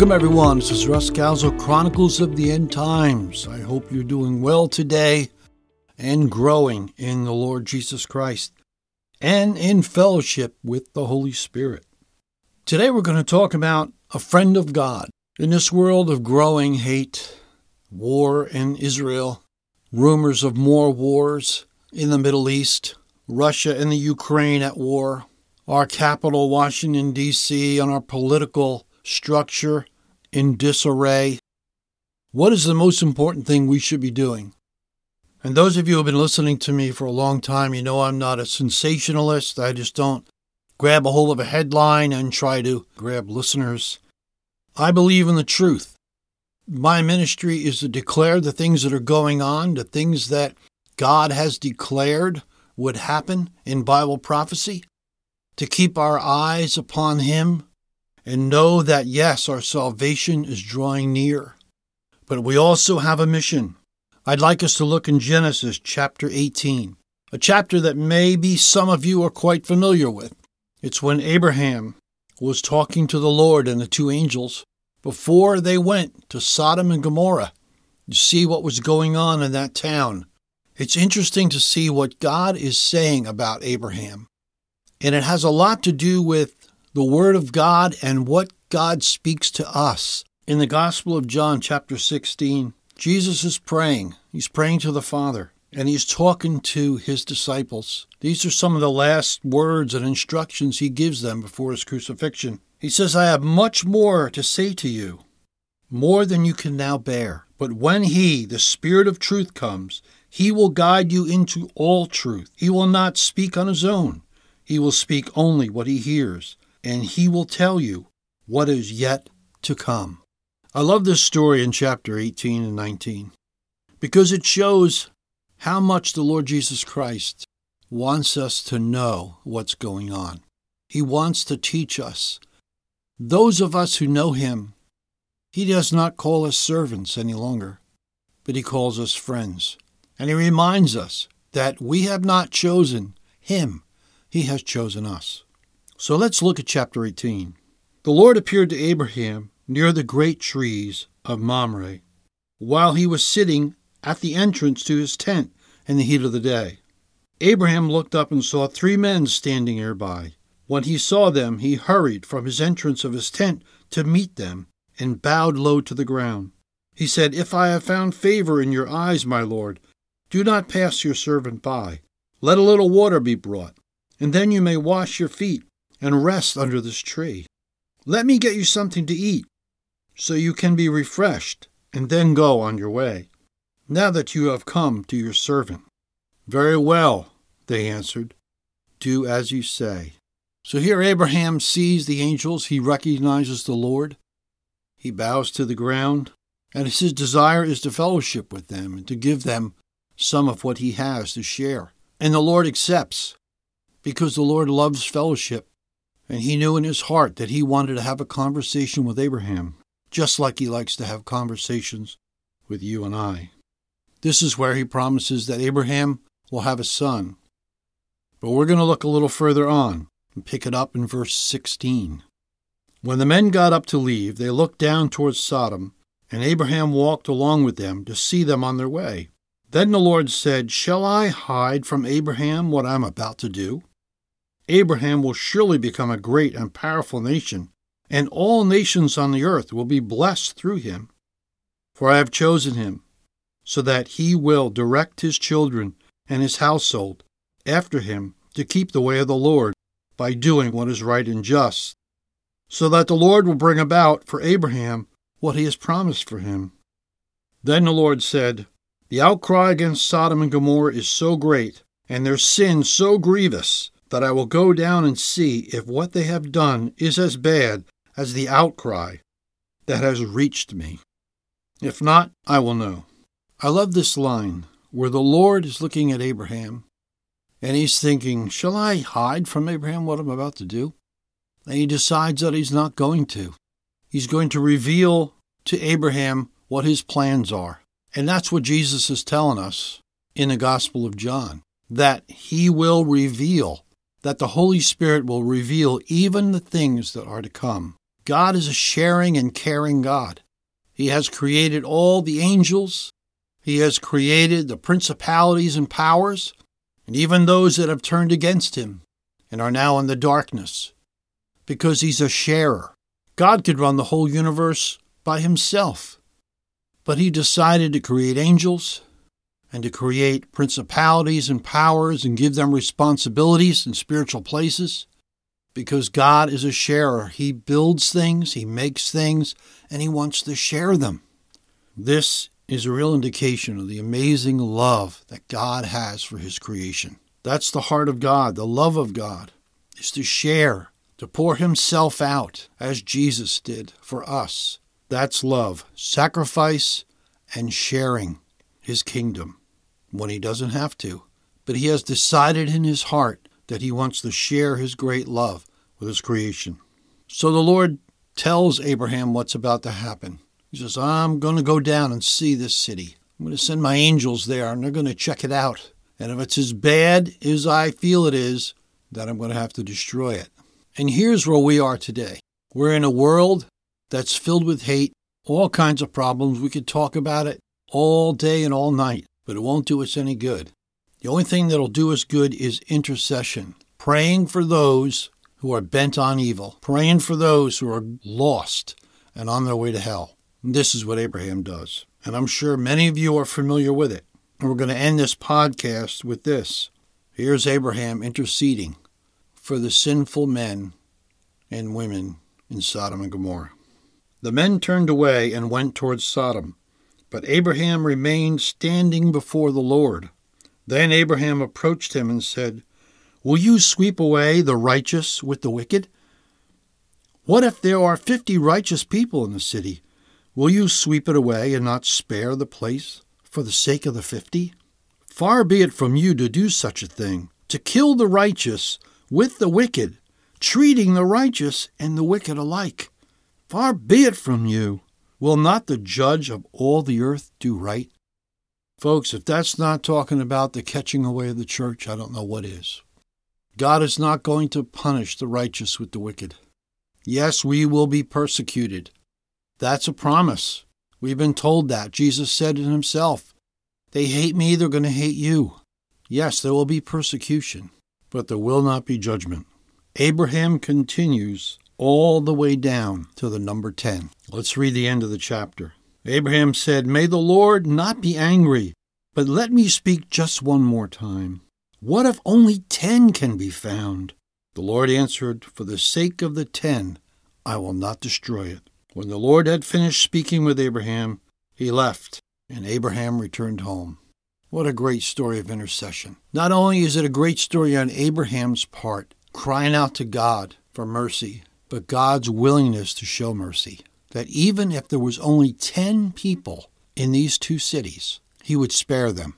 Welcome, everyone. This is Russ Scalzo, Chronicles of the End Times. I hope you're doing well today and growing in the Lord Jesus Christ and in fellowship with the Holy Spirit. Today, we're going to talk about a friend of God. In this world of growing hate, war in Israel, rumors of more wars in the Middle East, Russia and the Ukraine at war, our capital, Washington, D.C., and our political structure in disarray. What is the most important thing we should be doing? And those of you who have been listening to me for a long time, you know I'm not a sensationalist. I just don't grab a hold of a headline and try to grab listeners. I believe in the truth. My ministry is to declare the things that are going on, the things that God has declared would happen in Bible prophecy, to keep our eyes upon Him and know that, yes, our salvation is drawing near. But we also have a mission. I'd like us to look in Genesis chapter 18, a chapter that maybe some of you are quite familiar with. It's when Abraham was talking to the Lord and the two angels before they went to Sodom and Gomorrah to see what was going on in that town. It's interesting to see what God is saying about Abraham. And it has a lot to do with the Word of God and what God speaks to us. In the Gospel of John, chapter 16, Jesus is praying. He's praying to the Father, and he's talking to his disciples. These are some of the last words and instructions he gives them before his crucifixion. He says, I have much more to say to you, more than you can now bear. But when he, the Spirit of truth, comes, he will guide you into all truth. He will not speak on his own. He will speak only what he hears, and he will tell you what is yet to come. I love this story in chapter 18 and 19 because it shows how much the Lord Jesus Christ wants us to know what's going on. He wants to teach us. Those of us who know him, he does not call us servants any longer, but he calls us friends. And he reminds us that we have not chosen him, he has chosen us. So let's look at chapter 18. The Lord appeared to Abraham near the great trees of Mamre while he was sitting at the entrance to his tent in the heat of the day. Abraham looked up and saw three men standing nearby. When he saw them, he hurried from his entrance of his tent to meet them and bowed low to the ground. He said, If I have found favor in your eyes, my lord, do not pass your servant by. Let a little water be brought, and then you may wash your feet and rest under this tree. Let me get you something to eat, so you can be refreshed, and then go on your way, now that you have come to your servant. Very well, they answered. Do as you say. So here Abraham sees the angels, he recognizes the Lord, he bows to the ground, and his desire is to fellowship with them and to give them some of what he has to share. And the Lord accepts, because the Lord loves fellowship and he knew in his heart that he wanted to have a conversation with Abraham, just like he likes to have conversations with you and I. This is where he promises that Abraham will have a son. But we're going to look a little further on and pick it up in verse 16. When the men got up to leave, they looked down towards Sodom, and Abraham walked along with them to see them on their way. Then the Lord said, Shall I hide from Abraham what I'm about to do? Abraham will surely become a great and powerful nation, and all nations on the earth will be blessed through him. For I have chosen him, so that he will direct his children and his household after him to keep the way of the Lord by doing what is right and just, so that the Lord will bring about for Abraham what he has promised for him. Then the Lord said, The outcry against Sodom and Gomorrah is so great, and their sin so grievous, that I will go down and see if what they have done is as bad as the outcry that has reached me. If not, I will know. I love this line where the Lord is looking at Abraham and he's thinking, Shall I hide from Abraham what I'm about to do? And he decides that he's not going to. He's going to reveal to Abraham what his plans are. And that's what Jesus is telling us in the Gospel of John that he will reveal that the Holy Spirit will reveal even the things that are to come. God is a sharing and caring God. He has created all the angels, He has created the principalities and powers, and even those that have turned against Him and are now in the darkness, because He's a sharer. God could run the whole universe by Himself, but He decided to create angels and to create principalities and powers and give them responsibilities in spiritual places because God is a sharer. He builds things, He makes things, and He wants to share them. This is a real indication of the amazing love that God has for His creation. That's the heart of God, the love of God, is to share, to pour Himself out as Jesus did for us. That's love, sacrifice, and sharing His kingdom when He doesn't have to. But He has decided in His heart that he wants to share his great love with his creation. So the Lord tells Abraham what's about to happen. He says, I'm going to go down and see this city. I'm going to send my angels there and they're going to check it out. And if it's as bad as I feel it is, then I'm going to have to destroy it. And here's where we are today. We're in a world that's filled with hate, all kinds of problems. We could talk about it all day and all night, but it won't do us any good. The only thing that'll do us good is intercession, praying for those who are bent on evil, praying for those who are lost and on their way to hell. And this is what Abraham does. And I'm sure many of you are familiar with it. And we're going to end this podcast with this. Here's Abraham interceding for the sinful men and women in Sodom and Gomorrah. The men turned away and went towards Sodom, but Abraham remained standing before the Lord. Then Abraham approached him and said, Will you sweep away the righteous with the wicked? What if there are fifty righteous people in the city? Will you sweep it away and not spare the place for the sake of the fifty? Far be it from you to do such a thing, to kill the righteous with the wicked, treating the righteous and the wicked alike. Far be it from you. Will not the judge of all the earth do right? Folks, if that's not talking about the catching away of the church, I don't know what is. God is not going to punish the righteous with the wicked. Yes, we will be persecuted. That's a promise. We've been told that. Jesus said it himself. They hate me, they're going to hate you. Yes, there will be persecution, but there will not be judgment. Abraham continues all the way down to the number 10. Let's read the end of the chapter. Abraham said, May the Lord not be angry, but let me speak just one more time. What if only ten can be found? The Lord answered, For the sake of the ten, I will not destroy it. When the Lord had finished speaking with Abraham, he left, and Abraham returned home. What a great story of intercession. Not only is it a great story on Abraham's part, crying out to God for mercy, but God's willingness to show mercy that even if there was only 10 people in these two cities, he would spare them.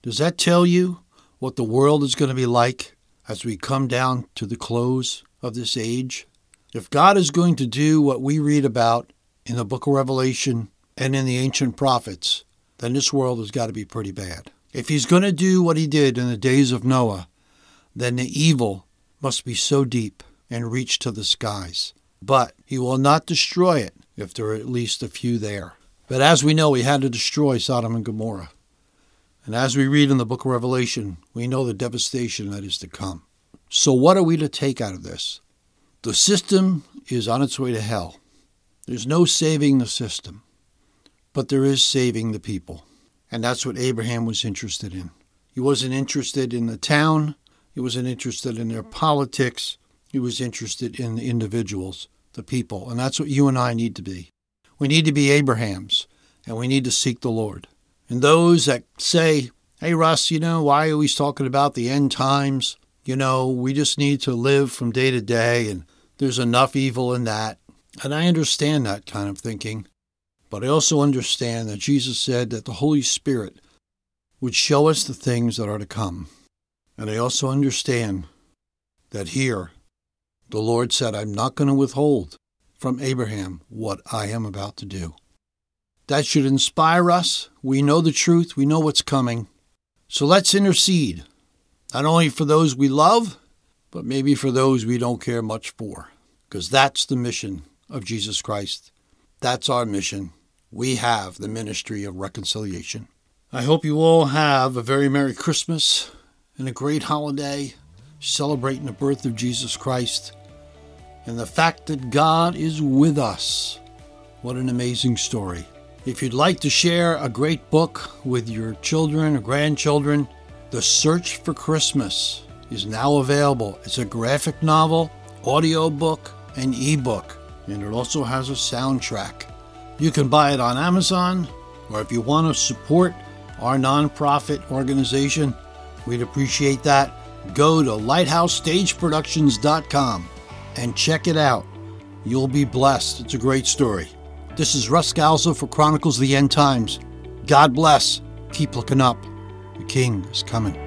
Does that tell you what the world is going to be like as we come down to the close of this age? If God is going to do what we read about in the book of Revelation and in the ancient prophets, then this world has got to be pretty bad. If he's going to do what he did in the days of Noah, then the evil must be so deep and reach to the skies. But he will not destroy it if there are at least a few there. But as we know, he had to destroy Sodom and Gomorrah. And as we read in the book of Revelation, we know the devastation that is to come. So, what are we to take out of this? The system is on its way to hell. There's no saving the system, but there is saving the people. And that's what Abraham was interested in. He wasn't interested in the town, he wasn't interested in their politics, he was interested in the individuals the people. And that's what you and I need to be. We need to be Abrahams, and we need to seek the Lord. And those that say, hey, Russ, you know, why are always talking about the end times? You know, we just need to live from day to day, and there's enough evil in that. And I understand that kind of thinking. But I also understand that Jesus said that the Holy Spirit would show us the things that are to come. And I also understand that here the Lord said, I'm not going to withhold from Abraham what I am about to do. That should inspire us. We know the truth, we know what's coming. So let's intercede, not only for those we love, but maybe for those we don't care much for, because that's the mission of Jesus Christ. That's our mission. We have the ministry of reconciliation. I hope you all have a very Merry Christmas and a great holiday celebrating the birth of Jesus Christ and the fact that God is with us. What an amazing story. If you'd like to share a great book with your children or grandchildren, The Search for Christmas is now available. It's a graphic novel, audio book, and ebook, and it also has a soundtrack. You can buy it on Amazon, or if you want to support our nonprofit organization, we'd appreciate that. Go to lighthousestageproductions.com and check it out. You'll be blessed. It's a great story. This is Russ Scalzo for Chronicles of the End Times. God bless. Keep looking up. The King is coming.